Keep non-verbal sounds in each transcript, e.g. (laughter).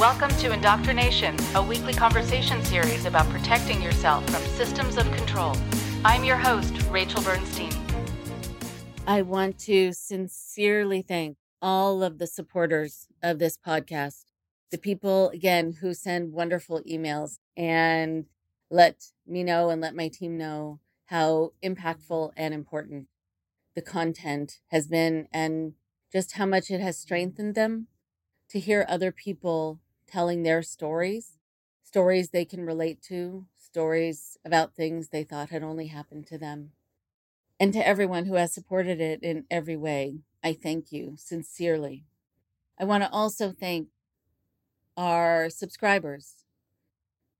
Welcome to Indoctrination, a weekly conversation series about protecting yourself from systems of control. I'm your host, Rachel Bernstein. I want to sincerely thank all of the supporters of this podcast, the people, again, who send wonderful emails and let me know and let my team know how impactful and important the content has been and just how much it has strengthened them to hear other people telling their stories, stories they can relate to, stories about things they thought had only happened to them. And to everyone who has supported it in every way, I thank you sincerely. I want to also thank our subscribers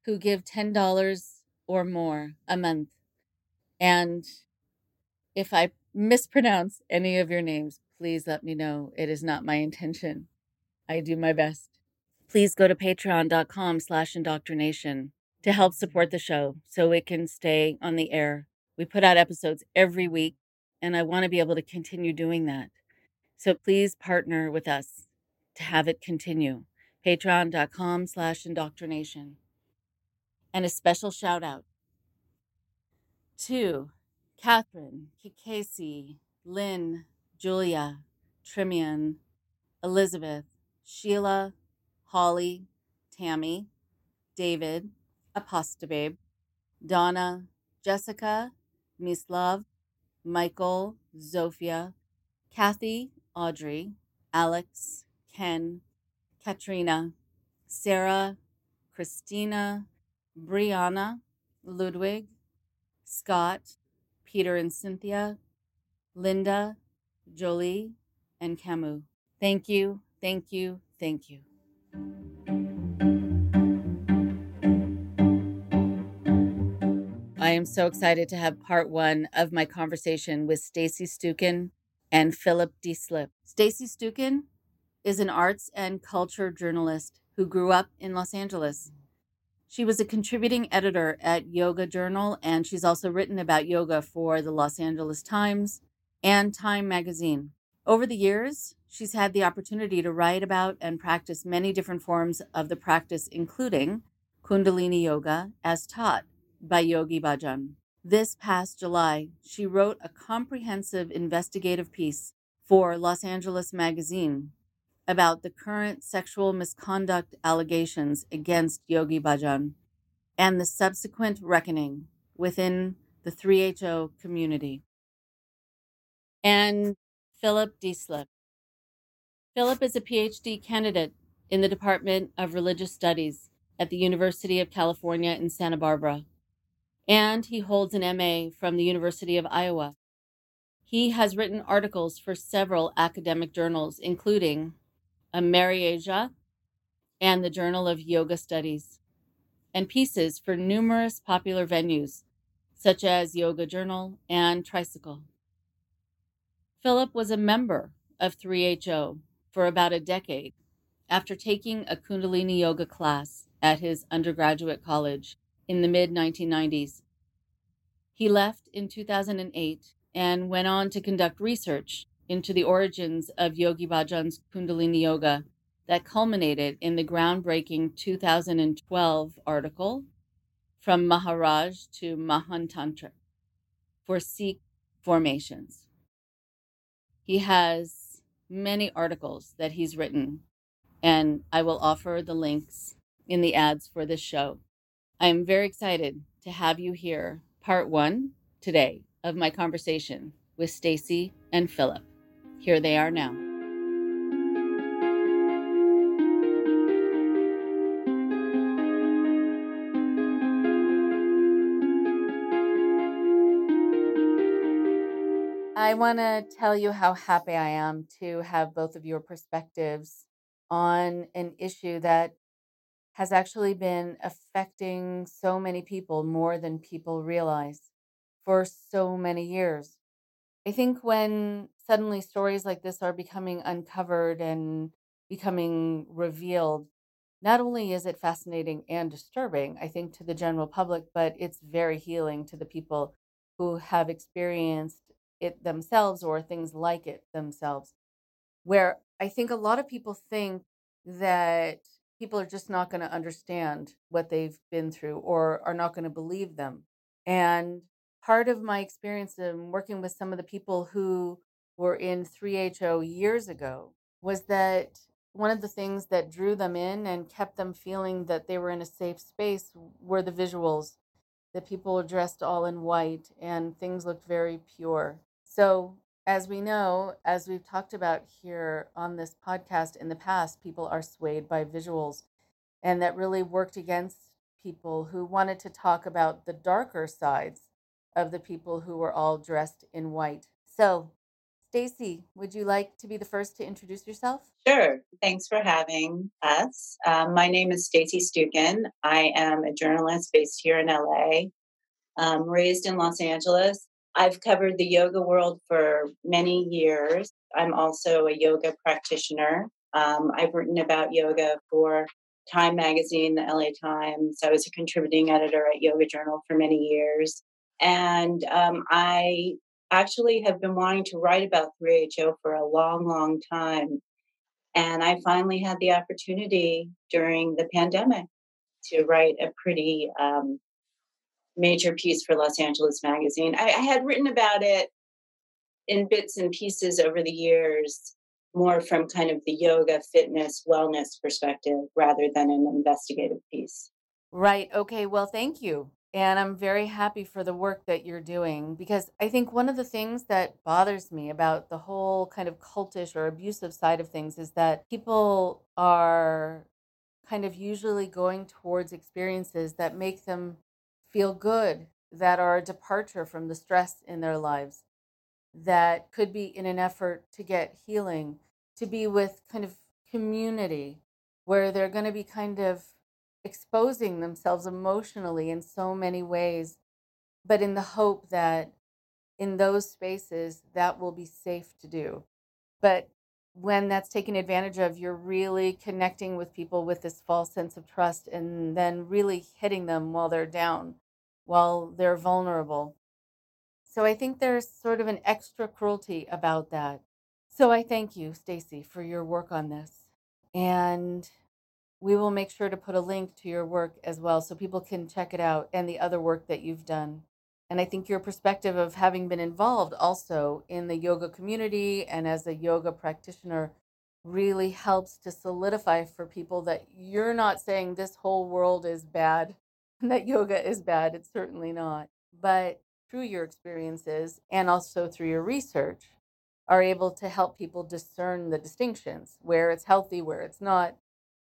who give $10 or more a month. And if I mispronounce any of your names, please let me know. It is not my intention. I do my best. Please go to patreon.com slash indoctrination to help support the show so it can stay on the air. We put out episodes every week, and I want to be able to continue doing that. So please partner with us to have it continue. Patreon.com slash indoctrination. And a special shout out to Catherine, Kikesi, Lynn, Julia, Trimian, Elizabeth, Sheila, Holly, Tammy, David, Apostababe, Donna, Jessica, Mislav, Michael, Zofia, Kathy, Audrey, Alex, Ken, Katrina, Sarah, Christina, Brianna, Ludwig, Scott, Peter and Cynthia, Linda, Jolie, and Camus. Thank you, thank you, thank you. I am so excited to have part one of my conversation with Stacie Stukin and Philip D. Slip. Stacie Stukin is an arts and culture journalist who grew up in Los Angeles. She was a contributing editor at Yoga Journal, and she's also written about yoga for the Los Angeles Times and Time magazine. Over the years, she's had the opportunity to write about and practice many different forms of the practice, including Kundalini Yoga as taught by Yogi Bhajan. This past July, she wrote a comprehensive investigative piece for Los Angeles Magazine about the current sexual misconduct allegations against Yogi Bhajan and the subsequent reckoning within the 3HO community. And Philip D. Philip is a PhD candidate in the Department of Religious Studies at the University of California in Santa Barbara, and he holds an MA from the University of Iowa. He has written articles for several academic journals, including Amerasia, and the Journal of Yoga Studies, and pieces for numerous popular venues such as Yoga Journal and Tricycle. Philip was a member of 3HO for about a decade after taking a Kundalini Yoga class at his undergraduate college in the mid 1990s. He left in 2008 and went on to conduct research into the origins of Yogi Bhajan's Kundalini Yoga that culminated in the groundbreaking 2012 article From Maharaj to Mahan Tantric for Sikh formations. He has many articles that he's written, and I will offer the links in the ads for this show. I am very excited to have you here, part one today of my conversation with Stacie and Philip. Here they are now. I want to tell you how happy I am to have both of your perspectives on an issue that has actually been affecting so many people more than people realize for so many years. I think when suddenly stories like this are becoming uncovered and becoming revealed, not only is it fascinating and disturbing, I think, to the general public, but it's very healing to the people who have experienced it themselves or things like it themselves. Where I think a lot of people think that people are just not going to understand what they've been through or are not going to believe them. And part of my experience in working with some of the people who were in 3HO years ago was that one of the things that drew them in and kept them feeling that they were in a safe space were the visuals. The people were dressed all in white and things looked very pure. So, as we know, as we've talked about here on this podcast in the past, people are swayed by visuals. And that really worked against people who wanted to talk about the darker sides of the people who were all dressed in white. So, Stacie, would you like to be the first to introduce yourself? Sure. Thanks for having us. Um, my name is Stacie Stukin. I am a journalist based here in LA, um, raised in Los Angeles. I've covered the yoga world for many years. I'm also a yoga practitioner. Um, I've written about yoga for Time Magazine, the LA Times. I was a contributing editor at Yoga Journal for many years. And um, I actually have been wanting to write about 3HO for a long, long time. And I finally had the opportunity during the pandemic to write a pretty um, major piece for Los Angeles Magazine. I, I had written about it in bits and pieces over the years, more from kind of the yoga, fitness, wellness perspective rather than an investigative piece. Right. Okay. Well, thank you. And I'm very happy for the work that you're doing because I think one of the things that bothers me about the whole kind of cultish or abusive side of things is that people are kind of usually going towards experiences that make them feel good, that are a departure from the stress in their lives, that could be in an effort to get healing, to be with kind of community where they're going to be kind of exposing themselves emotionally in so many ways, but in the hope that in those spaces that will be safe to do. But when that's taken advantage of, you're really connecting with people with this false sense of trust and then really hitting them while they're down, while they're vulnerable. So I think there's sort of an extra cruelty about that. So I thank you, Stacie, for your work on this. And we will make sure to put a link to your work as well so people can check it out and the other work that you've done. And I think your perspective of having been involved also in the yoga community and as a yoga practitioner really helps to solidify for people that you're not saying this whole world is bad, that yoga is bad. It's certainly not. But through your experiences and also through your research, are able to help people discern the distinctions where it's healthy, where it's not,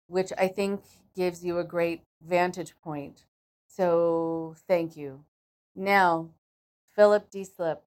which I think gives you a great vantage point. So thank you. Now, Philip Deslippe,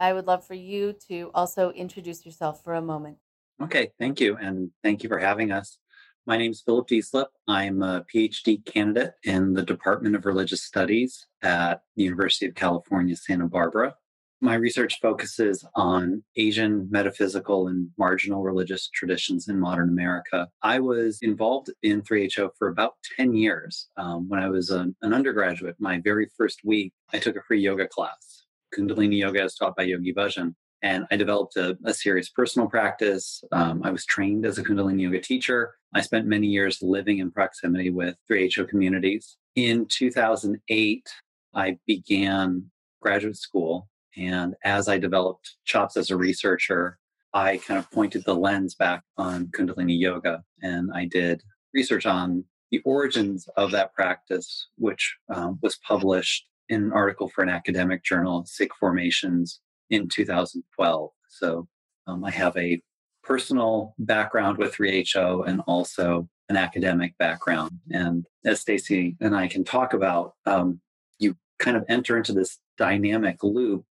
I would love for you to also introduce yourself for a moment. Okay, thank you. And thank you for having us. My name is Philip Deslippe. I'm a PhD candidate in the Department of Religious Studies at the University of California, Santa Barbara. My research focuses on Asian metaphysical and marginal religious traditions in modern America. I was involved in 3HO for about 10 years. Um, when I was an, an undergraduate, my very first week, I took a free yoga class. Kundalini Yoga is taught by Yogi Bhajan. And I developed a, a serious personal practice. Um, I was trained as a Kundalini Yoga teacher. I spent many years living in proximity with 3HO communities. In 2008, I began graduate school and as I developed chops as a researcher, I kind of pointed the lens back on Kundalini Yoga and I did research on the origins of that practice, which um, was published in an article for an academic journal, Sikh Formations, in 2012. So um, I have a personal background with 3HO and also an academic background. And as Stacie and I can talk about, um, you kind of enter into this dynamic loop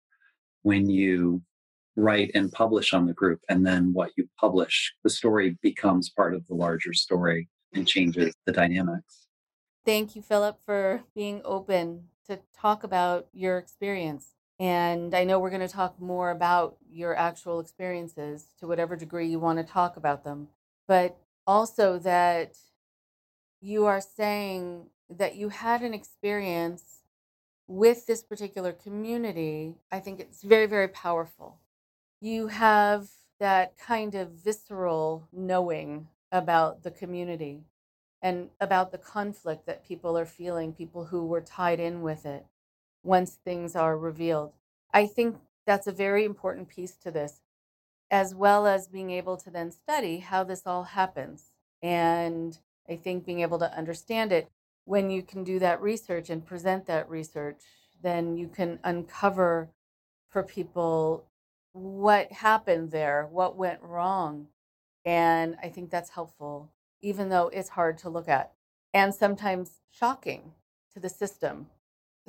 when you write and publish on the group and then what you publish the story becomes part of the larger story and changes the dynamics thank you philip for being open to talk about your experience and i know we're going to talk more about your actual experiences to whatever degree you want to talk about them but also that you are saying that you had an experience with this particular community, I think it's very, very powerful. You have that kind of visceral knowing about the community. and about the conflict that people are feeling, people who were tied in with it once things are revealed. I think that's a very important piece to this, as well as being able to then study how this all happens. And I think being able to understand it, when you can do that research and present that research, then you can uncover for people what happened there, what went wrong. And I think that's helpful, even though it's hard to look at and sometimes shocking to the system,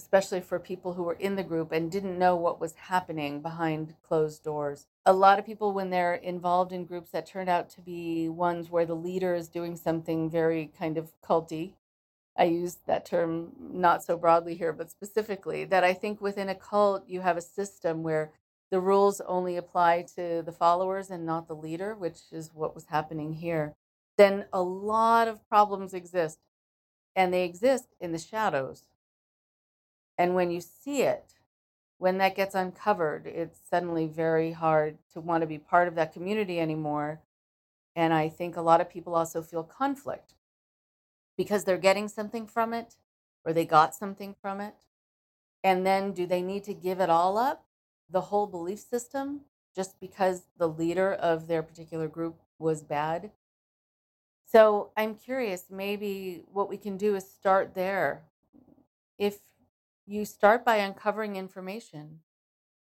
especially for people who were in the group and didn't know what was happening behind closed doors. A lot of people, when they're involved in groups that turned out to be ones where the leader is doing something very kind of culty, I use that term not so broadly here, but specifically, that I think within a cult, you have a system where the rules only apply to the followers and not the leader, which is what was happening here, then a lot of problems exist. And they exist in the shadows. And when you see it, when that gets uncovered, it's suddenly very hard to want to be part of that community anymore. And I think a lot of people also feel conflict because they're getting something from it or they got something from it. And then do they need to give it all up? the whole belief system just because the leader of their particular group was bad. So I'm curious, maybe what we can do is start there. If you start by uncovering information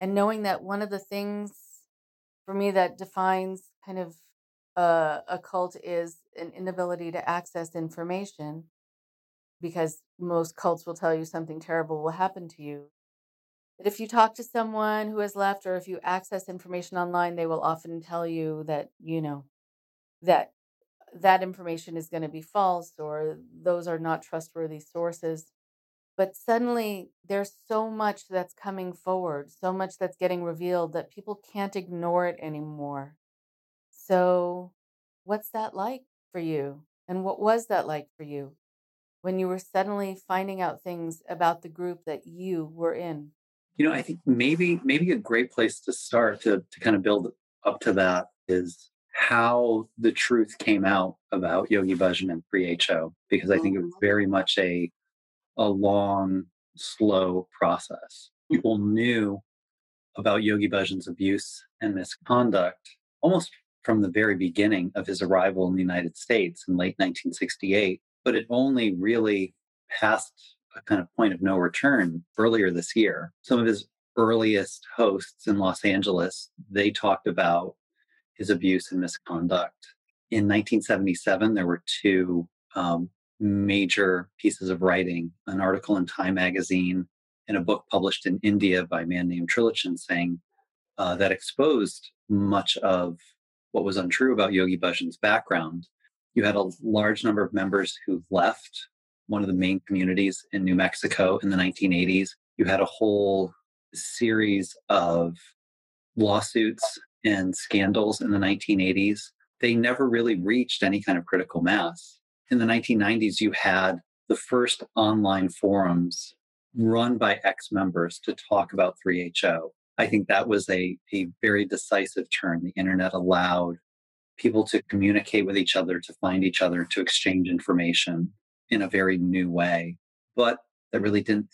and knowing that one of the things for me that defines kind of uh, a cult is an inability to access information because most cults will tell you something terrible will happen to you that if you talk to someone who has left or if you access information online, they will often tell you that, you know, that that information is going to be false or those are not trustworthy sources. But suddenly there's so much that's coming forward, so much that's getting revealed that people can't ignore it anymore. So, what's that like for you? And what was that like for you when you were suddenly finding out things about the group that you were in? You know, I think maybe maybe a great place to start to to kind of build up to that is how the truth came out about Yogi Bhajan and 3HO, because I think it was mm-hmm. very much a a long, slow process. People knew about Yogi Bhajan's abuse and misconduct almost from the very beginning of his arrival in the United States in late 1968, but it only really passed a kind of point of no return earlier this year. Some of his earliest hosts in Los Angeles, they talked about his abuse and misconduct. In 1977, there were two um, major pieces of writing an article in Time magazine and a book published in India by a man named Trilochan Singh uh, that exposed much of what was untrue about Yogi Bhajan's background. You had a large number of members who left one of the main communities in New Mexico in the 1980s. You had a whole series of lawsuits and scandals in the 1980s. They never really reached any kind of critical mass. In the 1990s, you had the first online forums run by ex members to talk about 3HO. I think that was a, a very decisive turn. The internet allowed people to communicate with each other, to find each other, to exchange information in a very new way. But that really didn't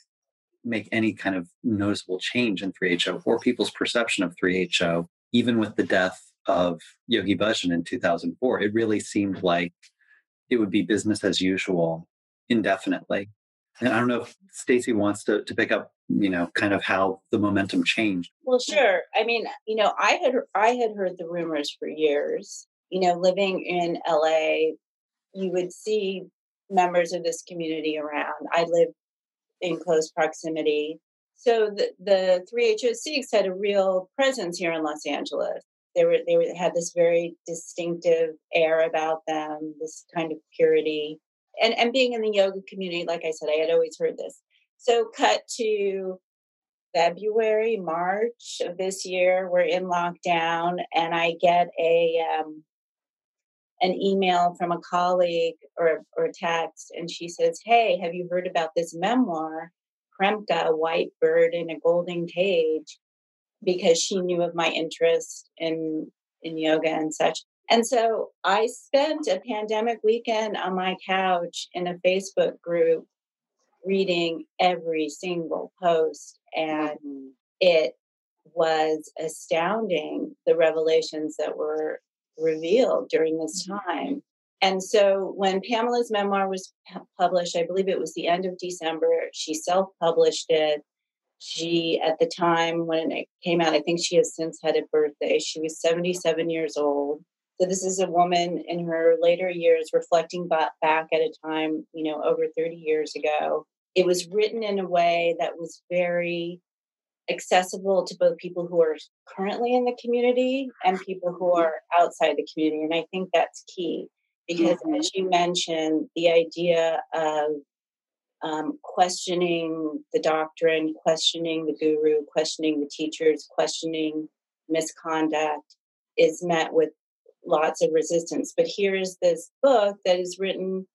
make any kind of noticeable change in 3HO or people's perception of 3HO, even with the death of Yogi Bhajan in 2004. It really seemed like it would be business as usual indefinitely. And I don't know if Stacie wants to, to pick up, you know, kind of how the momentum changed. Well, sure. I mean, you know, I had I had heard the rumors for years. You know, living in LA, you would see members of this community around. I live in close proximity. So the, the 3HO Sikhs had a real presence here in Los Angeles. They were they were, had this very distinctive air about them, this kind of purity. And and being in the yoga community, like I said, I had always heard this. So cut to February, March of this year, we're in lockdown, and I get a um, an email from a colleague or, or a text, and she says, Hey, have you heard about this memoir, Premka, White Bird in a Golden Cage? Because she knew of my interest in, in yoga and such. And so I spent a pandemic weekend on my couch in a Facebook group reading every single post, and mm-hmm. it was astounding the revelations that were revealed during this mm-hmm. time. And so when Pamela's memoir was published, I believe it was the end of December, she self published it. She, at the time when it came out, I think she has since had a birthday. She was 77 years old. So this is a woman in her later years reflecting back at a time, you know, over 30 years ago. It was written in a way that was very accessible to both people who are currently in the community and people who mm-hmm. are outside the community. And I think that's key because, mm-hmm. as you mentioned, the idea of um, questioning the doctrine, questioning the guru, questioning the teachers, questioning misconduct is met with lots of resistance. But here's this book that is written,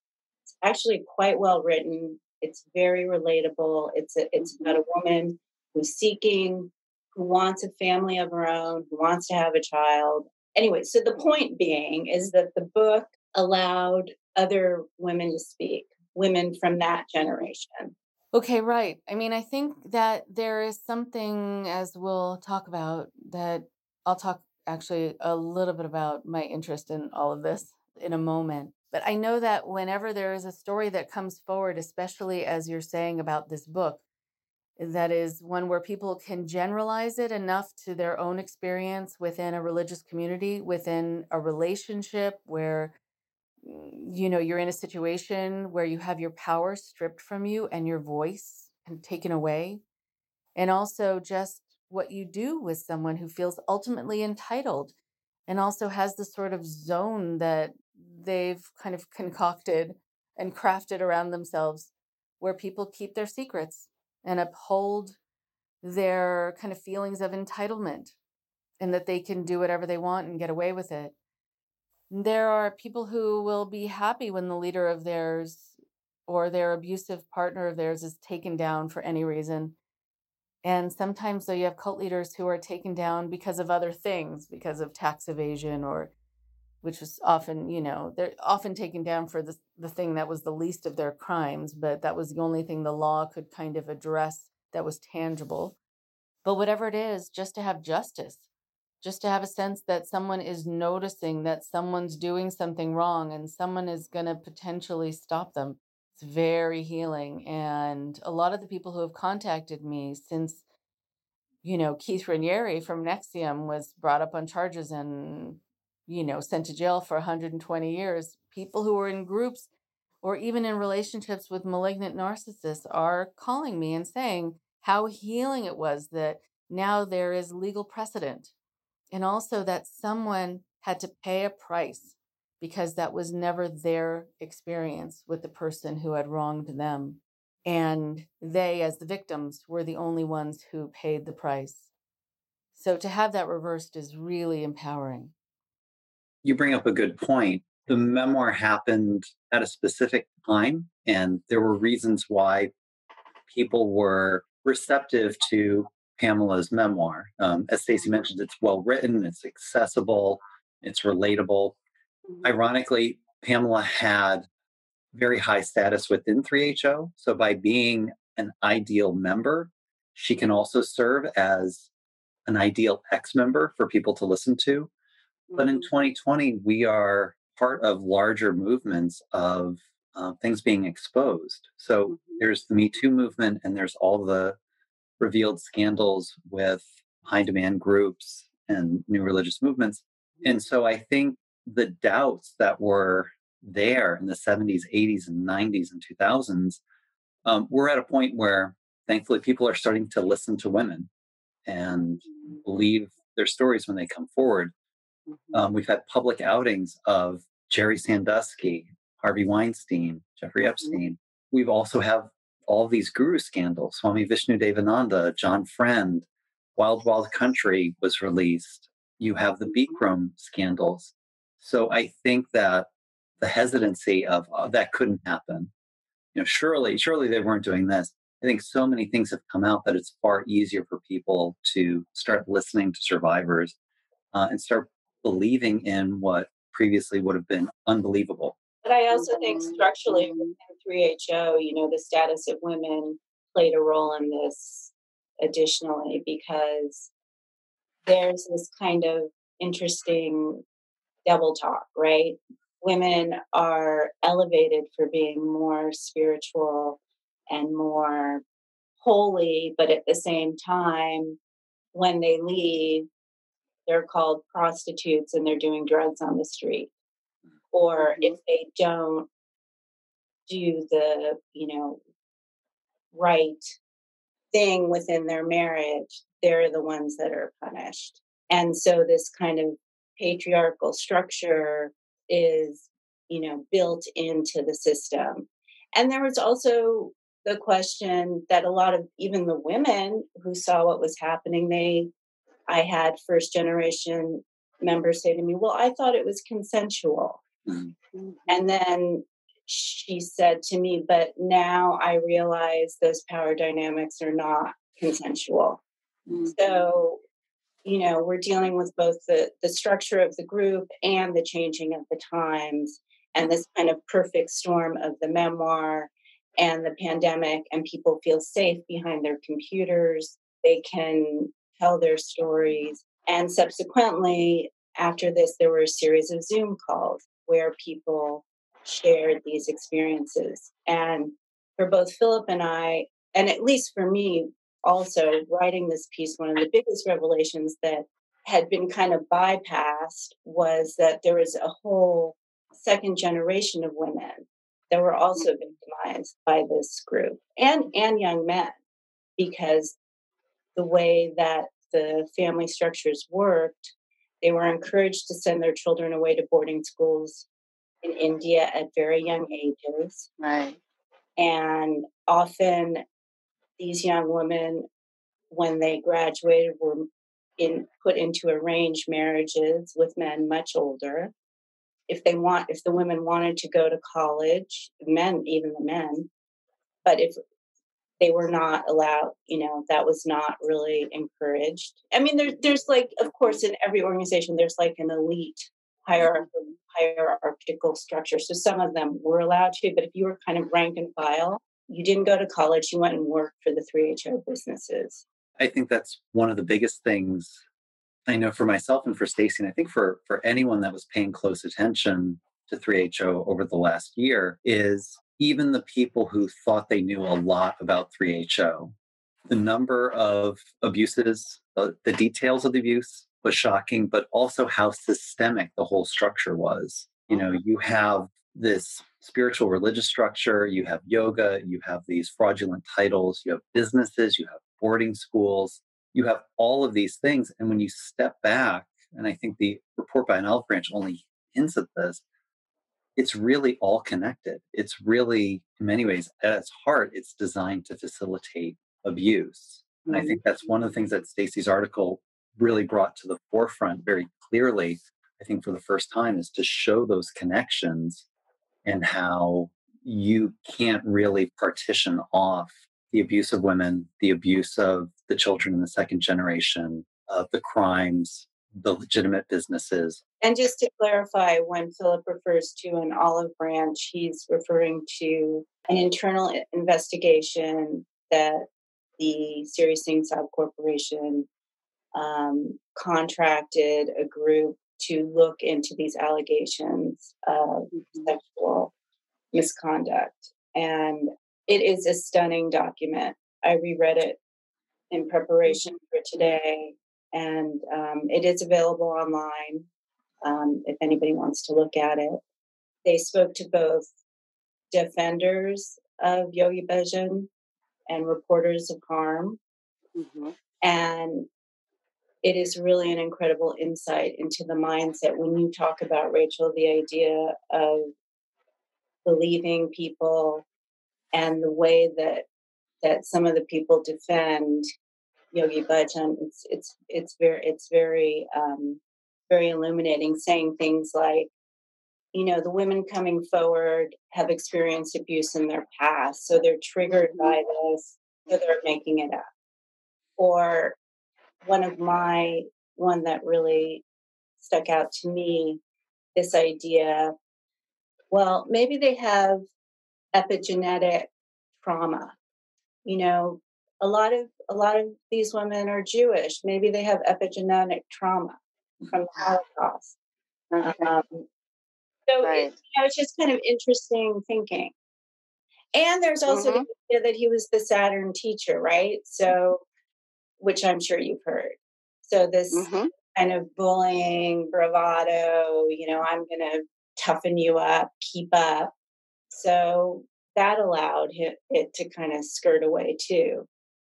it's actually quite well written. It's very relatable. It's a, it's about a woman who's seeking, who wants a family of her own, who wants to have a child. Anyway, so the point being is that the book allowed other women to speak, women from that generation. Okay, right. I mean, I think that there is something, as we'll talk about, that I'll talk actually a little bit about my interest in all of this in a moment. But I know that whenever there is a story that comes forward, especially as you're saying about this book, that is one where people can generalize it enough to their own experience within a religious community, within a relationship where you know you're in a situation where you have your power stripped from you and your voice and taken away and also just what you do with someone who feels ultimately entitled and also has the sort of zone that they've kind of concocted and crafted around themselves where people keep their secrets and uphold their kind of feelings of entitlement and that they can do whatever they want and get away with it. There are people who will be happy when the leader of theirs or their abusive partner of theirs is taken down for any reason. And sometimes, though, you have cult leaders who are taken down because of other things, because of tax evasion or which was often, you know, they're often taken down for the, the thing that was the least of their crimes, but that was the only thing the law could kind of address that was tangible. But whatever it is, just to have justice, just to have a sense that someone is noticing that someone's doing something wrong and someone is going to potentially stop them. It's very healing. And a lot of the people who have contacted me since, you know, Keith Raniere from NXIVM was brought up on charges and you know, sent to jail for 120 years. People who are in groups or even in relationships with malignant narcissists are calling me and saying how healing it was that now there is legal precedent. And also that someone had to pay a price because that was never their experience with the person who had wronged them. And they, as the victims, were the only ones who paid the price. So to have that reversed is really empowering you bring up a good point. The memoir happened at a specific time, and there were reasons why people were receptive to Pamela's memoir. Um, as Stacie mentioned, it's well written, it's accessible, it's relatable. Mm-hmm. Ironically, Pamela had very high status within 3HO. So by being an ideal member, she can also serve as an ideal ex member for people to listen to. But in 2020, mm-hmm. we are part of larger movements of uh, things being exposed. So mm-hmm. there's the Me Too movement, and there's all the revealed scandals with high demand groups and new religious movements. And so I think the doubts that were there in the 70s, 80s, and 90s and 2000s, um, we're at a point where thankfully people are starting to listen to women and mm-hmm. believe their stories when they come forward. Mm-hmm. Um, we've had public outings of Jerry Sandusky, Harvey Weinstein, Jeffrey mm-hmm. Epstein. We've also have all these guru scandals. Swami Vishnu Devananda, John Friend, Wild Wild Country was released. You have the mm-hmm. Bikram scandals. So I think that the hesitancy of oh, that couldn't happen. You know, surely, surely they weren't doing this. I think so many things have come out that it's far easier for people to start listening to survivors uh, and start believing in what previously would have been unbelievable. But I also think mm-hmm. structurally within mm-hmm. 3HO, you know, the status of women played a role in this additionally because there's this kind of interesting double talk, right? Women are elevated for being more spiritual and more holy, but at the same time, when they leave, they're called prostitutes and they're doing drugs on the street. Or mm-hmm. if they don't do the, you know, right thing within their marriage, they're the ones that are punished. And so this kind of patriarchal structure is, you know, built into the system. And there was also the question that a lot of even the women who saw what was happening, they, I had first generation members say to me, Well, I thought it was consensual. Mm-hmm. And then she said to me, But now I realize those power dynamics are not consensual. Mm-hmm. So, you know, we're dealing with both the, the structure of the group and the changing of the times and this kind of perfect storm of the memoir and the pandemic, and people feel safe behind their computers. They can tell their stories. And subsequently, after this, there were a series of Zoom calls where people shared these experiences. And for both Philip and I, and at least for me, also writing this piece, one of the biggest revelations that had been kind of bypassed was that there was a whole second generation of women that were hmm. also victimized by this group and and young men because the way that the family structures worked they were encouraged to send their children away to boarding schools in India at very young ages. Right. And often these young women, when they graduated, were in, put into arranged marriages with men much older. If they want, if the women wanted to go to college, men, even the men, but if they were not allowed, you know, that was not really encouraged. I mean, there, there's like, of course, in every organization, there's like an elite hierarchical, mm-hmm. hierarchical structure. So some of them were allowed to, but if you were kind of rank and file, you didn't go to college, you went and worked for the 3HO businesses. I think that's one of the biggest things I know for myself and for Stacy, and I think for for anyone that was paying close attention to 3HO over the last year, is even the people who thought they knew a lot about 3HO, the number of abuses, uh, the details of the abuse, was shocking, but also how systemic the whole structure was. You know, you have this spiritual religious structure, you have yoga, you have these fraudulent titles, you have businesses, you have boarding schools, you have all of these things. And when you step back, and I think the report by an olive branch only hints at this, it's really all connected. It's really, in many ways, at its heart, it's designed to facilitate abuse. And I mm-hmm. think that's one of the things that Stacie's article really brought to the forefront very clearly, I think for the first time, is to show those connections and how you can't really partition off the abuse of women, the abuse of the children in the second generation, of the crimes, the legitimate businesses. And just to clarify, when Philip refers to an olive branch, he's referring to an internal investigation that the Siri Singh Sahib Corporation um, contracted a group to look into these allegations of mm-hmm. sexual misconduct. And it is a stunning document. I reread it in preparation for today, and um, it is available online um, if anybody wants to look at it. They spoke to both defenders of Yogi Bhajan and reporters of harm. Mm-hmm. And it is really an incredible insight into the mindset when you talk about Rachel, the idea of believing people and the way that that some of the people defend Yogi Bhajan. It's it's it's very it's very um, very illuminating, saying things like, you know, the women coming forward have experienced abuse in their past, so they're triggered by mm-hmm. this, so they're making it up. Or one of my one that really stuck out to me this idea well, maybe they have epigenetic trauma. You know, a lot of a lot of these women are Jewish. Maybe they have epigenetic trauma from the Holocaust. Um, so right. it, you know, it's just kind of interesting thinking. And there's also mm-hmm. the idea that he was the Saturn teacher, right? So, which I'm sure you've heard. So this mm-hmm. kind of bullying, bravado, you know, I'm going to toughen you up, keep up. So that allowed it, it to kind of skirt away too.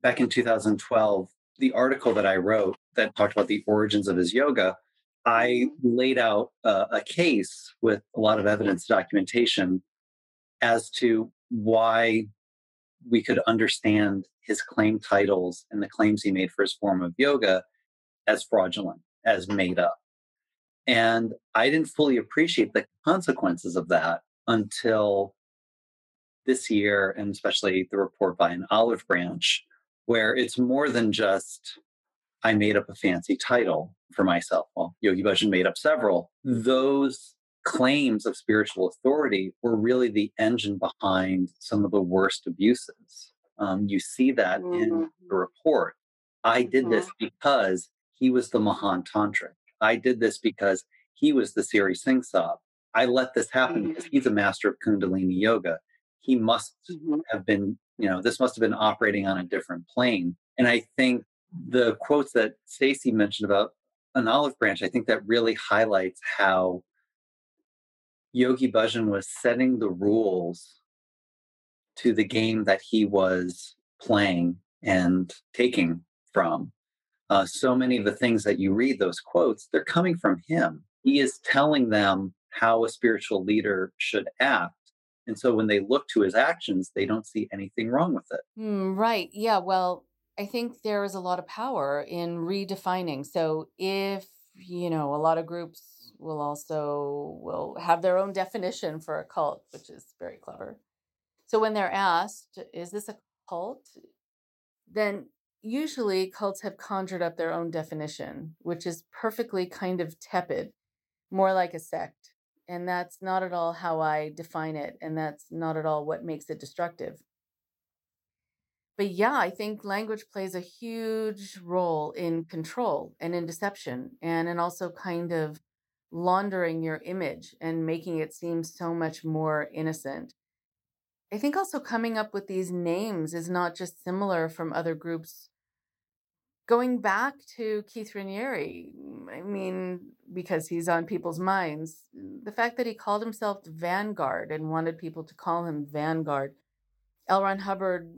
Back in 2012, the article that I wrote that talked about the origins of his yoga, I mm-hmm. laid out uh, a case with a lot of evidence documentation as to why we could understand his claim titles and the claims he made for his form of yoga as fraudulent, as made up. And I didn't fully appreciate the consequences of that until this year, and especially the report by an olive branch, where it's more than just I made up a fancy title for myself. Well, Yogi Bhajan made up several. Those claims of spiritual authority were really the engine behind some of the worst abuses. Um, you see that mm-hmm. in the report. I did this because he was the Mahan Tantric. I did this because he was the Siri Singh Sahib. I let this happen mm-hmm. because he's a master of Kundalini yoga. He must mm-hmm. have been, you know, this must have been operating on a different plane. And I think the quotes that Stacie mentioned about an olive branch, I think that really highlights how Yogi Bhajan was setting the rules to the game that he was playing and taking from uh, so many of the things that you read, those quotes, they're coming from him. He is telling them how a spiritual leader should act. And so when they look to his actions, they don't see anything wrong with it. Mm, right. Yeah. Well, I think there is a lot of power in redefining. So if, you know, a lot of groups will also will have their own definition for a cult, which is very clever. So when they're asked, is this a cult? Then usually cults have conjured up their own definition, which is perfectly kind of tepid, more like a sect. And that's not at all how I define it. And that's not at all what makes it destructive. But yeah, I think language plays a huge role in control and in deception and in also kind of laundering your image and making it seem so much more innocent. I think also coming up with these names is not just similar from other groups going back to Keith Raniere, mm, I mean, because he's on people's minds, the fact that he called himself Vanguard and wanted people to call him Vanguard. L. Ron Hubbard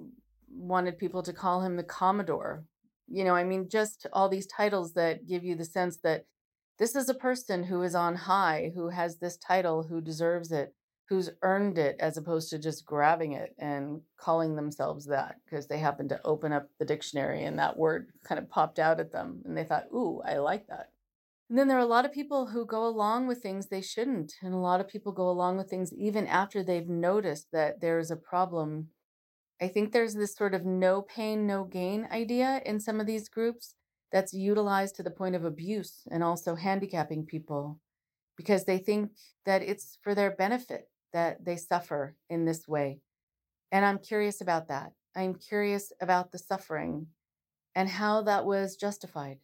wanted people to call him the Commodore. You know, I mean, just all these titles that give you the sense that this is a person who is on high, who has this title, who deserves it who's earned it as opposed to just grabbing it and calling themselves that because they happened to open up the dictionary and that word kind of popped out at them and they thought, ooh, I like that. And then there are a lot of people who go along with things they shouldn't. And a lot of people go along with things even after they've noticed that there's a problem. I think there's this sort of no pain, no gain idea in some of these groups that's utilized to the point of abuse and also handicapping people because they think that it's for their benefit that they suffer in this way. And I'm curious about that. I'm curious about the suffering and how that was justified.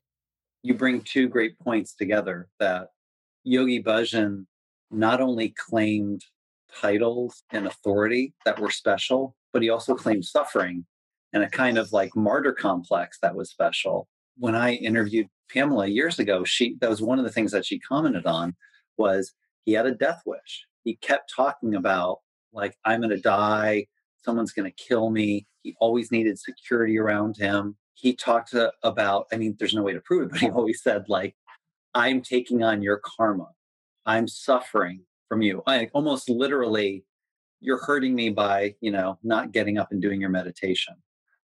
You bring two great points together that Yogi Bhajan not only claimed titles and authority that were special, but he also claimed suffering and a kind of like martyr complex that was special. When I interviewed Pamela years ago, she that was one of the things that she commented on was he had a death wish he kept talking about like i'm going to die. Someone's going to kill me. He always needed security around him. He talked to, about i mean there's no way to prove it but he always said like i'm taking on your karma. I'm suffering from you. I almost literally you're hurting me by you know not getting up and doing your meditation.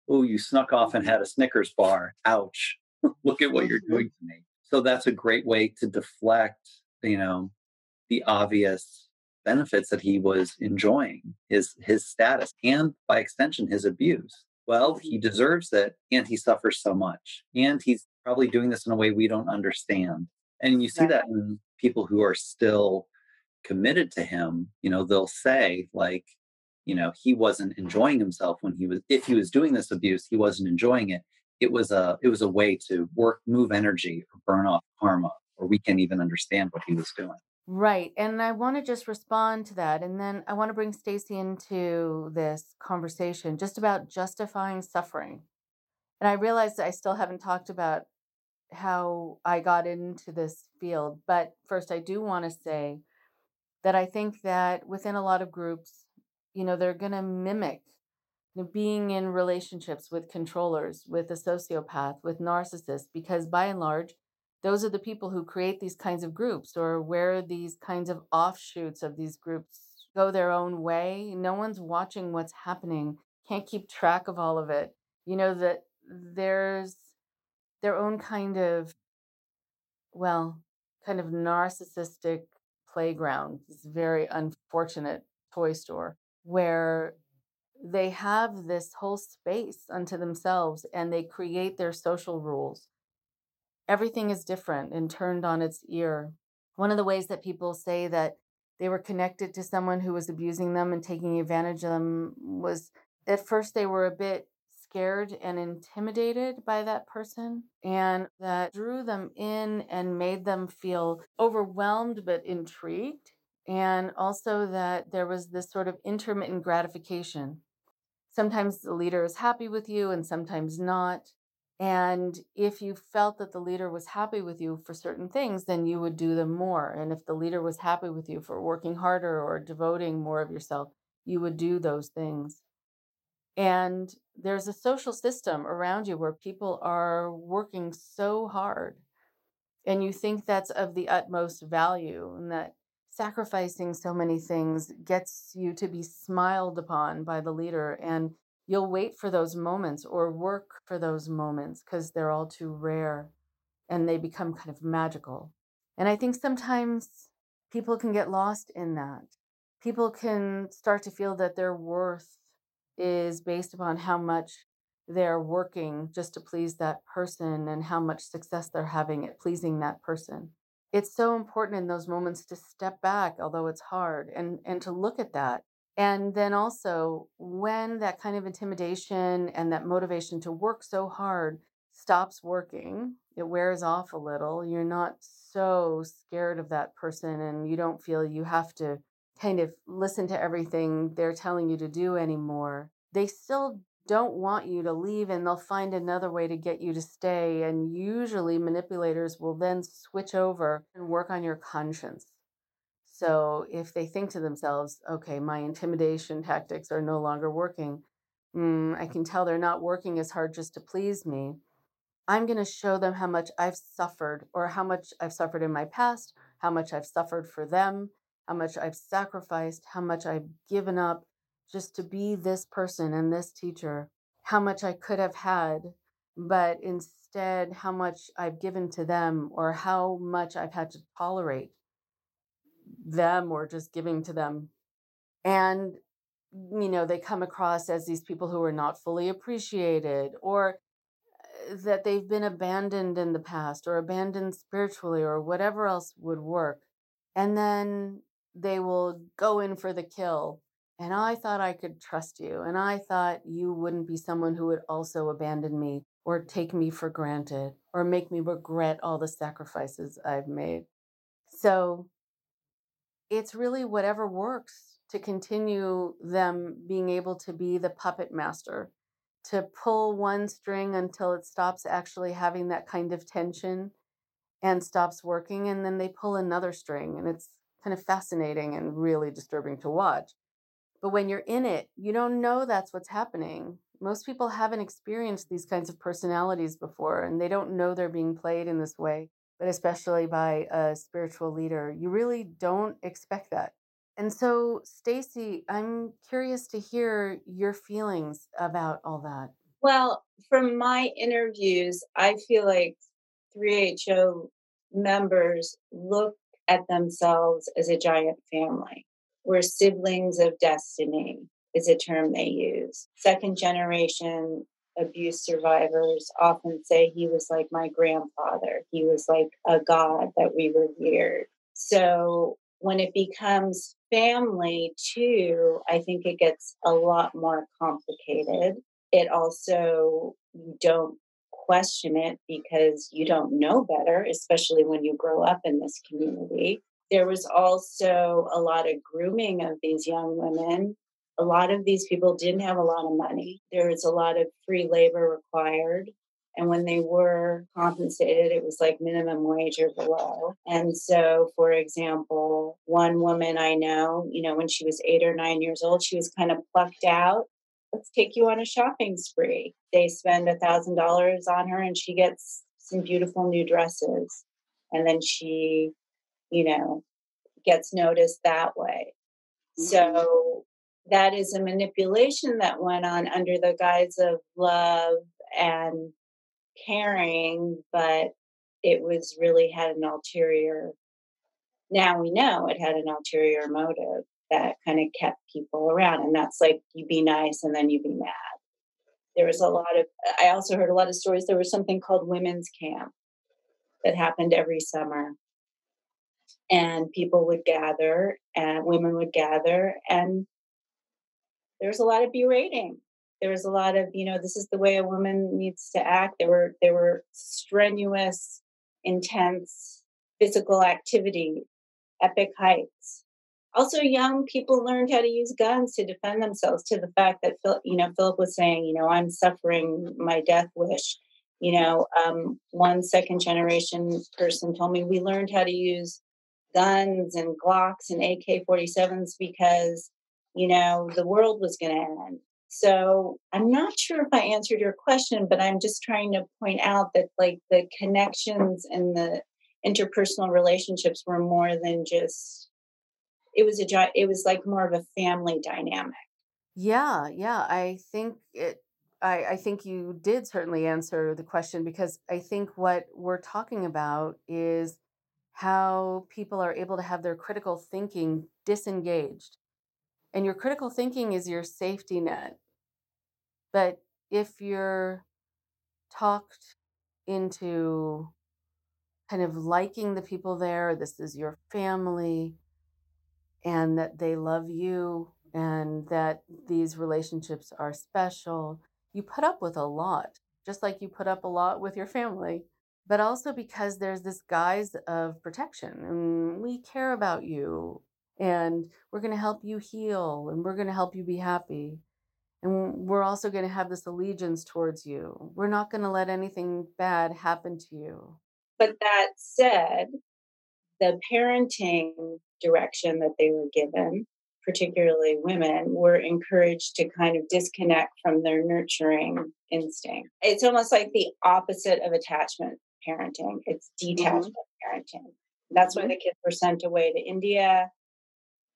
Oh you snuck off and had a snickers bar. Ouch. (laughs) Look at what you're (laughs) doing to me. So that's a great way to deflect you know the obvious benefits that he was enjoying his his status and by extension his abuse well he mm-hmm. deserves it and he suffers so much and he's probably doing this in a way we don't understand And you see that in people who are still committed to him, you know, they'll say, like, you know, he wasn't enjoying himself when he was if he was doing this abuse, he wasn't enjoying it. It was a it was a way to work move energy or burn off karma, or we can't even understand what he was doing. Right. And I want to just respond to that. And then I want to bring Stacie into this conversation just about justifying suffering. And I realized I still haven't talked about how I got into this field. But first, I do want to say that I think that within a lot of groups, you know, they're going to mimic being in relationships with controllers, with a sociopath, with narcissists, because by and large, those are the people who create these kinds of groups or where these kinds of offshoots of these groups go their own way. No one's watching what's happening, can't keep track of all of it. You know, that there's their own kind of, well, kind of narcissistic playground, this very unfortunate toy store where they have this whole space unto themselves and they create their social rules everything is different and turned on its ear. One of the ways that people say that they were connected to someone who was abusing them and taking advantage of them was at first they were a bit scared and intimidated by that person and that drew them in and made them feel overwhelmed but intrigued and also that there was this sort of intermittent gratification sometimes the leader is happy with you and sometimes not and if you felt that the leader was happy with you for certain things, then you would do them more. And if the leader was happy with you for working harder or devoting more of yourself, you would do those things. And there's a social system around you where people are working so hard. And you think that's of the utmost value and that sacrificing so many things gets you to be smiled upon by the leader. And you'll wait for those moments or work for those moments because they're all too rare and they become kind of magical. And I think sometimes people can get lost in that. People can start to feel that their worth is based upon how much they're working just to please that person and how much success they're having at pleasing that person. It's so important in those moments to step back, although it's hard, and, and to look at that and then also, when that kind of intimidation and that motivation to work so hard stops working, it wears off a little. You're not so scared of that person, and you don't feel you have to kind of listen to everything they're telling you to do anymore. They still don't want you to leave, and they'll find another way to get you to stay. And usually, manipulators will then switch over and work on your conscience so if they think to themselves, okay, my intimidation tactics are no longer working, mm, I can tell they're not working as hard just to please me. I'm going to show them how much I've suffered or how much I've suffered in my past, how much I've suffered for them, how much I've sacrificed, how much I've given up just to be this person and this teacher, how much I could have had, but instead how much I've given to them or how much I've had to tolerate them or just giving to them. And, you know, they come across as these people who are not fully appreciated or uh, that they've been abandoned in the past or abandoned spiritually or whatever else would work. And then they will go in for the kill. And I thought I could trust you. And I thought you wouldn't be someone who would also abandon me or take me for granted or make me regret all the sacrifices I've made. So it's really whatever works to continue them being able to be the puppet master, to pull one string until it stops actually having that kind of tension and stops working. And then they pull another string. And it's kind of fascinating and really disturbing to watch. But when you're in it, you don't know that's what's happening. Most people haven't experienced these kinds of personalities before, and they don't know they're being played in this way but especially by a spiritual leader. You really don't expect that. And so, Stacie, I'm curious to hear your feelings about all that. Well, from my interviews, I feel like 3HO members look at themselves as a giant family. We're siblings of destiny, is a term they use. Second generation abuse survivors often say he was like my grandfather. He was like a god that we revered. So when it becomes family too, I think it gets a lot more complicated. It also, you don't question it because you don't know better, especially when you grow up in this community. There was also a lot of grooming of these young women. A lot of these people didn't have a lot of money. There was a lot of free labor required. And when they were compensated, it was like minimum wage or below. And so, for example, one woman I know, you know, when she was eight or nine years old, she was kind of plucked out. Let's take you on a shopping spree. They spend a thousand dollars on her and she gets some beautiful new dresses. And then she, you know, gets noticed that way. Mm-hmm. So that is a manipulation that went on under the guise of love and caring, but it was really had an ulterior. Now we know it had an ulterior motive that kind of kept people around. And that's like you be nice and then you be mad. There was a lot of, I also heard a lot of stories. There was something called women's camp that happened every summer. And people would gather and women would gather and there was a lot of berating. There was a lot of you know this is the way a woman needs to act. There were there were strenuous intense physical activity epic hikes also young people learned how to use guns to defend themselves to the fact that Phil, you know Philip was saying you know i'm suffering my death wish. You know um, one second generation person told me we learned how to use guns and glocks and ak-47s because you know the world was going to end so I'm not sure if I answered your question, but I'm just trying to point out that like the connections and the interpersonal relationships were more than just it was a it was like more of a family dynamic. Yeah, yeah. I think it I, I think you did certainly answer the question because I think what we're talking about is how people are able to have their critical thinking disengaged. And your critical thinking is your safety net. But if you're talked into kind of liking the people there, this is your family, and that they love you, and that these relationships are special, you put up with a lot, just like you put up a lot with your family. But also because there's this guise of protection, and we care about you, and we're going to help you heal, and we're going to help you be happy. And we're also going to have this allegiance towards you. We're not going to let anything bad happen to you. But that said, the parenting direction that they were given, particularly women, were encouraged to kind of disconnect from their nurturing instinct. It's almost like the opposite of attachment parenting, it's detachment mm-hmm. parenting. That's mm-hmm. why the kids were sent away to India.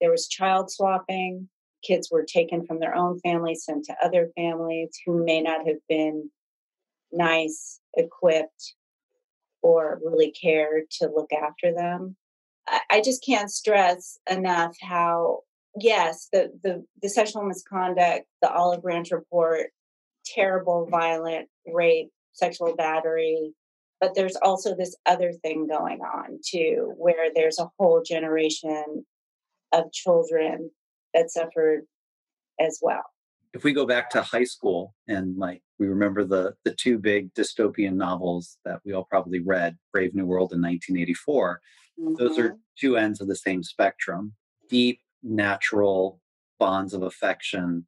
There was child swapping kids were taken from their own families, sent to other families who may not have been nice, equipped, or really cared to look after them. I, just can't stress enough how, yes, the, the, the sexual misconduct, the Olive Branch report, terrible, violent rape, sexual battery, but there's also this other thing going on too, where there's a whole generation of children that suffered as well. If we go back to high school and like we remember the the two big dystopian novels that we all probably read, Brave New World in 1984, mm-hmm. those are mm-hmm. two ends of the same spectrum. Deep natural bonds of affection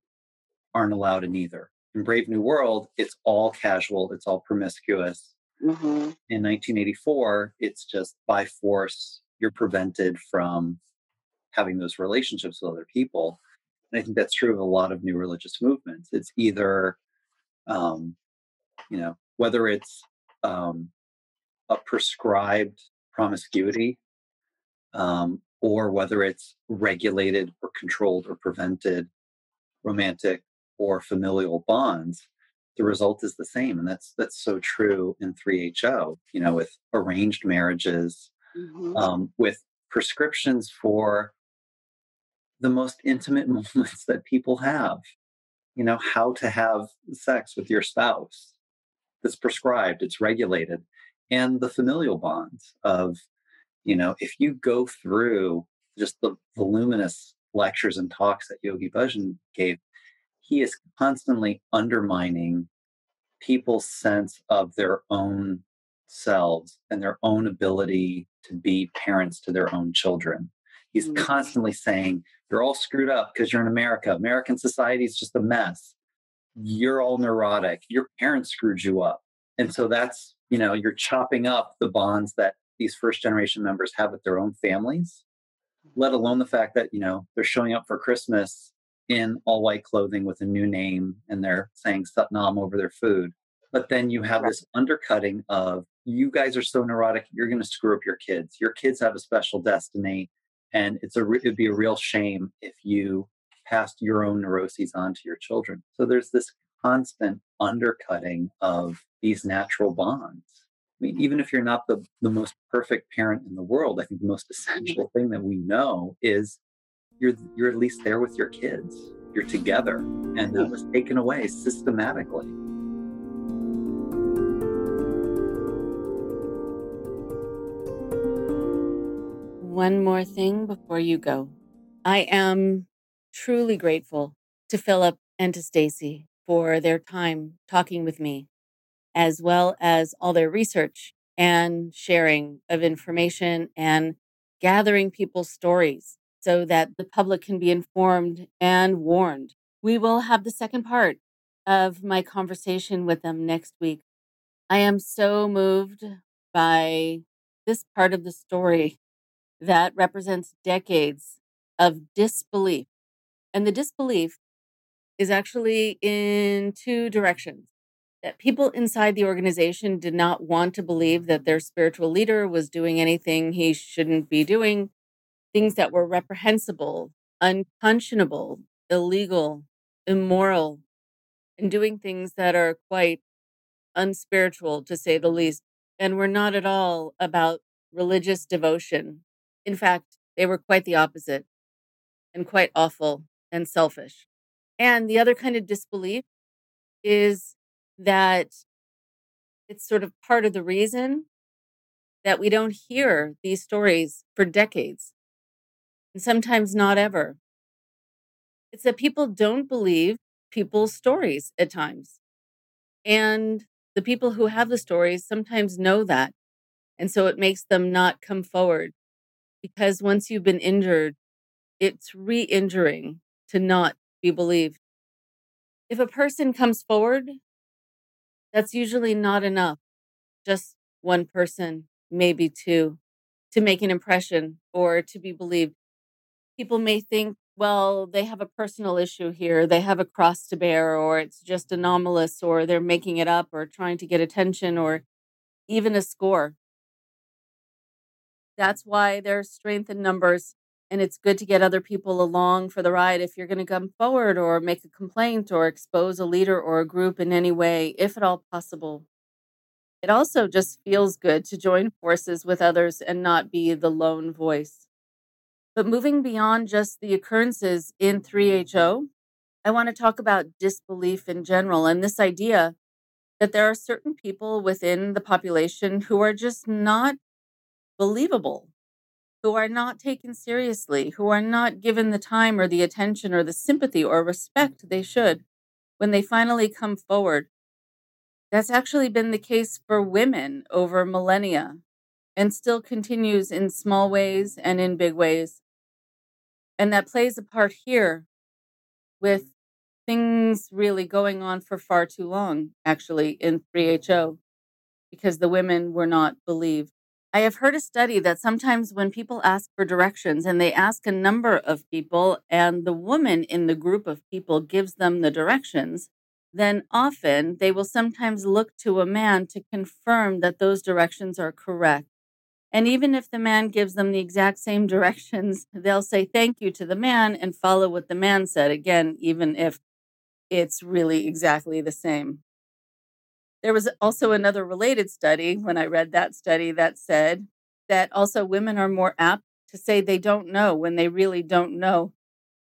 aren't allowed in either. In Brave New World, it's all casual, it's all promiscuous. Mm-hmm. In 1984, it's just by force, you're prevented from having those relationships with other people. And I think that's true of a lot of new religious movements. It's either, um, you know, whether it's um, a prescribed promiscuity um, or whether it's regulated or controlled or prevented romantic or familial bonds the result is the same and that's that's so true in 3HO you know with arranged marriages mm-hmm. um, with prescriptions for the most intimate (laughs) moments that people have. you know, how to have sex with your spouse. It's prescribed, it's regulated. And the familial bonds of, you know, if you go through just the voluminous lectures and talks that Yogi Bhajan gave, he is constantly undermining people's sense of their own selves and their own ability to be parents to their own children. He's mm-hmm. constantly saying, You're all screwed up because you're in America. American society is just a mess. You're all neurotic. Your parents screwed you up. And so that's, you know, you're chopping up the bonds that these first generation members have with their own families, let alone the fact that, you know, they're showing up for Christmas in all white clothing with a new name and they're saying Satnam over their food. But then you have this undercutting of you guys are so neurotic, you're going to screw up your kids. Your kids have a special destiny, and it's a it'd be a real shame if you passed your own neuroses on to your children. So there's this constant undercutting of these natural bonds. I mean, even if you're not the, the most perfect parent in the world, I think the most mm-hmm. essential thing that we know is you're you're at least there with your kids. You're together. And that was taken away systematically. One more thing before you go. I am truly grateful to Philip and to Stacie for their time talking with me, as well as all their research and sharing of information and gathering people's stories so that the public can be informed and warned. We will have the second part of my conversation with them next week. I am so moved by this part of the story that represents decades of disbelief. And the disbelief is actually in two directions. That people inside the organization did not want to believe that their spiritual leader was doing anything he shouldn't be doing, things that were reprehensible, unconscionable, illegal, immoral, and doing things that are quite unspiritual, to say the least, and were not at all about religious devotion in fact, they were quite the opposite and quite awful and selfish. And the other kind of disbelief is that it's sort of part of the reason that we don't hear these stories for decades, and sometimes not ever. It's that people don't believe people's stories at times. And the people who have the stories sometimes know that. And so it makes them not come forward because once you've been injured, it's re injuring to not be believed. If a person comes forward, that's usually not enough. Just one person, maybe two, to make an impression or to be believed. People may think, well, they have a personal issue here, they have a cross to bear, or it's just anomalous, or they're making it up, or trying to get attention, or even a score. That's why there's strength in numbers. And it's good to get other people along for the ride if you're going to come forward or make a complaint or expose a leader or a group in any way, if at all possible. It also just feels good to join forces with others and not be the lone voice. But moving beyond just the occurrences in 3HO, I want to talk about disbelief in general and this idea that there are certain people within the population who are just not believable, who are not taken seriously, who are not given the time or the attention or the sympathy or respect they should when they finally come forward. That's actually been the case for women over millennia and still continues in small ways and in big ways. And that plays a part here with things really going on for far too long, actually, in 3HO, because the women were not believed. I have heard a study that sometimes when people ask for directions and they ask a number of people, and the woman in the group of people gives them the directions, then often they will sometimes look to a man to confirm that those directions are correct. And even if the man gives them the exact same (laughs) directions, they'll say thank you to the man and follow what the man said, again, even if it's really exactly the same. There was also another related study when I read that study that said that also women are more apt to say they don't know when they really don't know.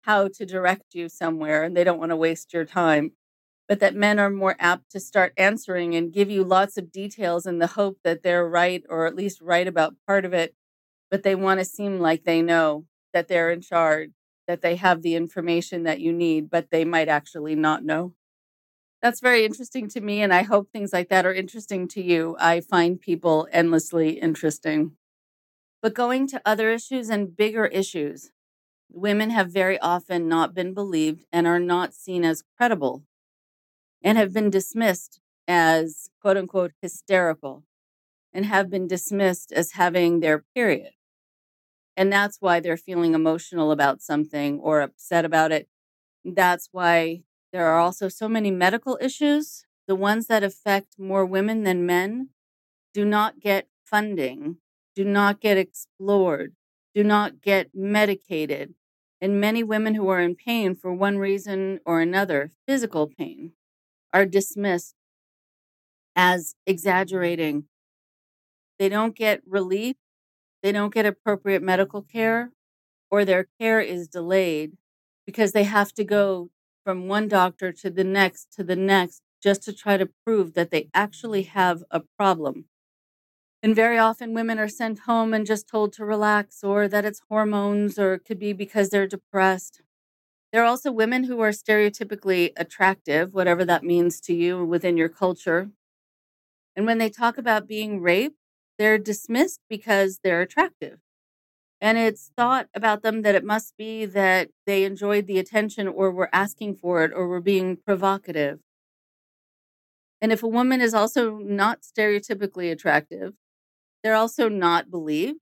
how to direct you somewhere and they don't want to waste your time. But that men are more apt to start answering and give you lots of details in the hope that they're right or at least right about part of it. But they want to seem like they know that they're in charge, that they have the information that you need, but they might actually not know. That's very interesting to me. And I hope things like that are interesting to you. I find people endlessly interesting. But going to other issues and bigger issues, women have very often not been believed and are not seen as credible and have been dismissed as quote unquote hysterical and have been dismissed as having their period. And that's why they're feeling emotional about something or upset about it. That's why there are also so many medical issues. The ones that affect more women than men do not get funding, do not get explored, do not get medicated. And many women who are in pain for one reason or another, physical pain, are dismissed as exaggerating. They don't get relief, they don't get appropriate medical care, or their care is delayed because they have to go from one doctor to the next to the next just to try to prove that they actually have a problem. And very often women are sent home and just told to relax or that it's hormones or it could be because they're depressed. There are also women who are stereotypically attractive, whatever that means to you within your culture. And when they talk about being raped, they're dismissed because they're attractive. And it's thought about them that it must be that they enjoyed the attention or were asking for it or were being provocative. And if a woman is also not stereotypically attractive, they're also not believed.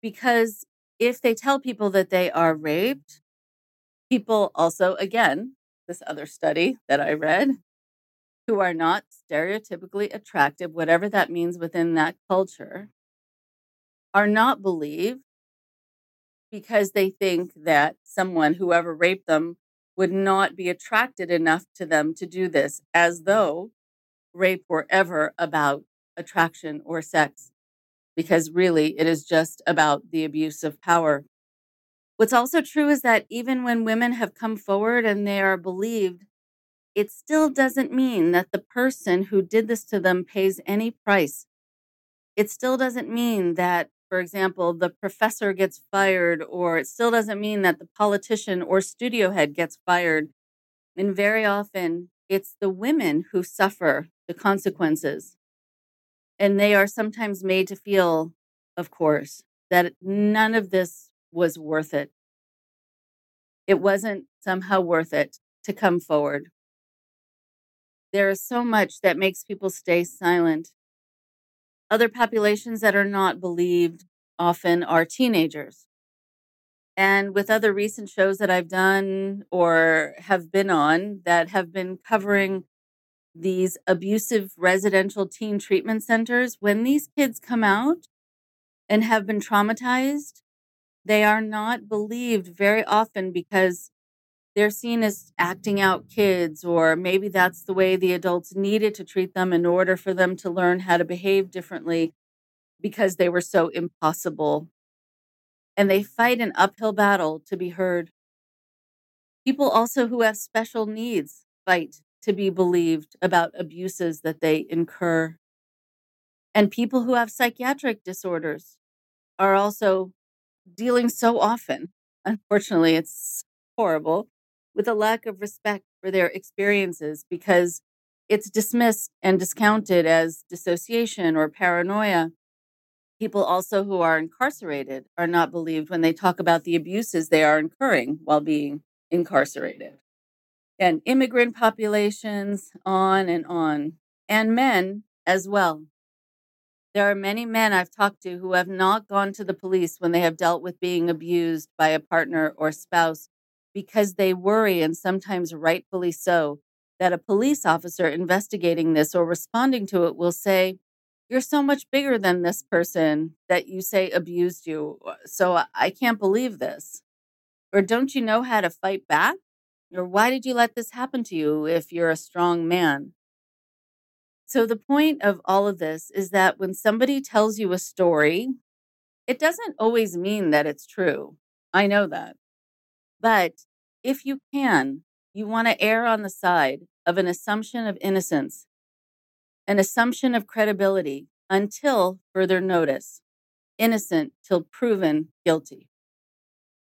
Because if they tell people that they are raped, people also, again, this other study that I read, who are not stereotypically attractive, whatever that means within that culture, are not believed because they think that someone, whoever raped them, would not be attracted enough to them to do this, as though rape were ever about attraction or sex, because really it is just about the abuse of power. What's also true is that even when women have come forward and they are believed, it still doesn't mean that the person who did this to them pays any price. It still doesn't mean that for example, the professor gets fired, or it still doesn't mean that the politician or studio head gets fired. And very often, it's the women who suffer the consequences. And they are sometimes made to feel, of course, that none of this was worth it. It wasn't somehow worth it to come forward. There is so much that makes people stay silent other populations that are not believed often are teenagers. And with other recent shows that I've done or have been on that have been covering these abusive residential teen treatment centers, when these kids come out and have been traumatized, they are not believed very often because they're seen as acting out kids, or maybe that's the way the adults needed to treat them in order for them to learn how to behave differently because they were so impossible. And they fight an uphill battle to be heard. People also who have special needs fight to be believed about abuses that they incur. And people who have psychiatric disorders are also dealing so often. Unfortunately, it's horrible with a lack of respect for their experiences because it's dismissed and discounted as dissociation or paranoia. People also who are incarcerated are not believed when they talk about the abuses they are incurring while being incarcerated. And immigrant populations, on and on, and men as well. There are many men I've talked to who have not gone to the police when they have dealt with being abused by a partner or spouse because they worry, and sometimes rightfully so, that a police officer investigating this or responding to it will say, You're so much bigger than this person that you say abused you. Uh, so I can't believe this. Or don't you know how to fight back? Or why did you let this happen to you if you're a strong man? So, the point of all of this is that when somebody tells you a story, it doesn't always mean that it's true. I know that. But if you can, you want to err on the side of an assumption of innocence, an assumption of credibility until further notice, innocent till proven guilty.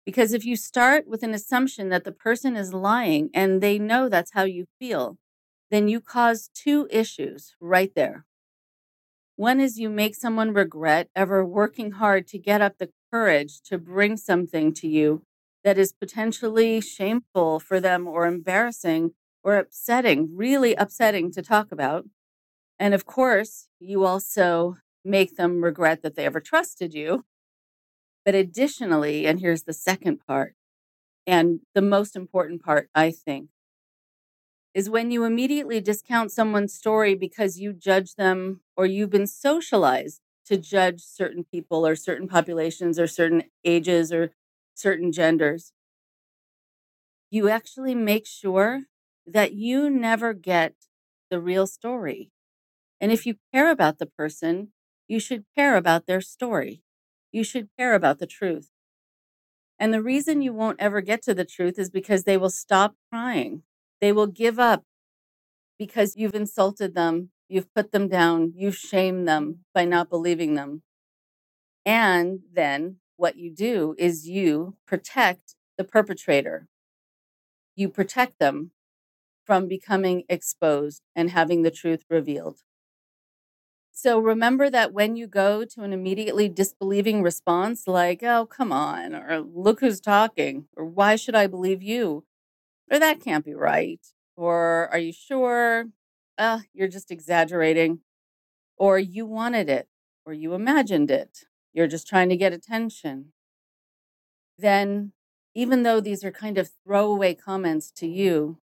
Because if you start with an assumption that the person is lying and they know that's how you feel, then you cause two issues right there. One is you make someone regret ever working hard to get up the courage to bring something to you that is potentially shameful for them or embarrassing or upsetting, really upsetting to talk about. And of course, you also make them regret that they ever trusted you but additionally, and here's the second part, and the most important part, I think, is when you immediately discount someone's story because you judge them or you've been socialized to judge certain people or certain populations or certain ages or certain genders. You actually make sure that you never get the real story. And if you care about the person, you should care about their story. You should care about the truth. And the reason you won't ever get to the truth is because they will stop trying. They will give up because you've insulted them, you've put them down, you've shamed them by not believing them. And then what you do is you protect the perpetrator. You protect them from becoming exposed and having the truth revealed. So remember that when you go to an immediately disbelieving response, like, oh, come on, or look who's talking, or why should I believe you? Or that can't be right. Or are you sure? Uh, you're just exaggerating. Or you wanted it, or you imagined it. You're just trying to get attention. Then, even though these are kind of throwaway comments to you,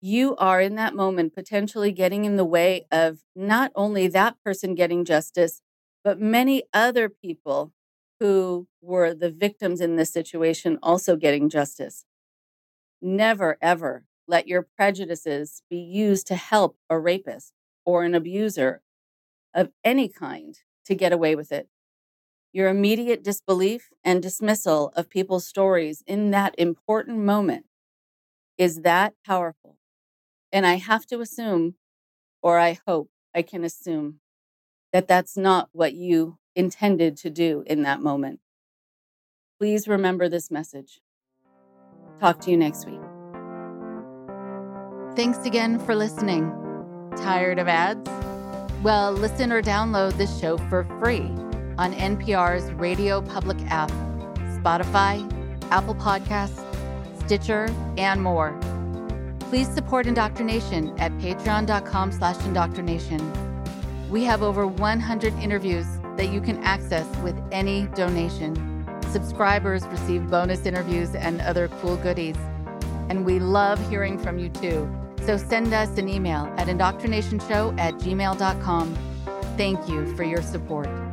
you are in that moment potentially getting in the way of not only that person getting justice, but many other people who were the victims in this situation also getting justice. Never, ever let your prejudices be used to help a rapist or an abuser of any kind to get away with it. Your immediate disbelief and dismissal of people's stories in that important moment is that powerful. And I have to assume, or I hope I can assume, that that's not what you intended to do in that moment. Please remember this message. Talk to you next week. Thanks again for listening. Tired of ads? Well, listen or download this show for free on NPR's Radio Public app, Spotify, Apple Podcasts, Stitcher, and more. Please support Indoctrination at patreon.com slash indoctrination. We have over 100 interviews that you can access with any donation. Subscribers receive bonus interviews and other cool goodies. And we love hearing from you too. So send us an email at indoctrinationshow at gmail.com. Thank you for your support.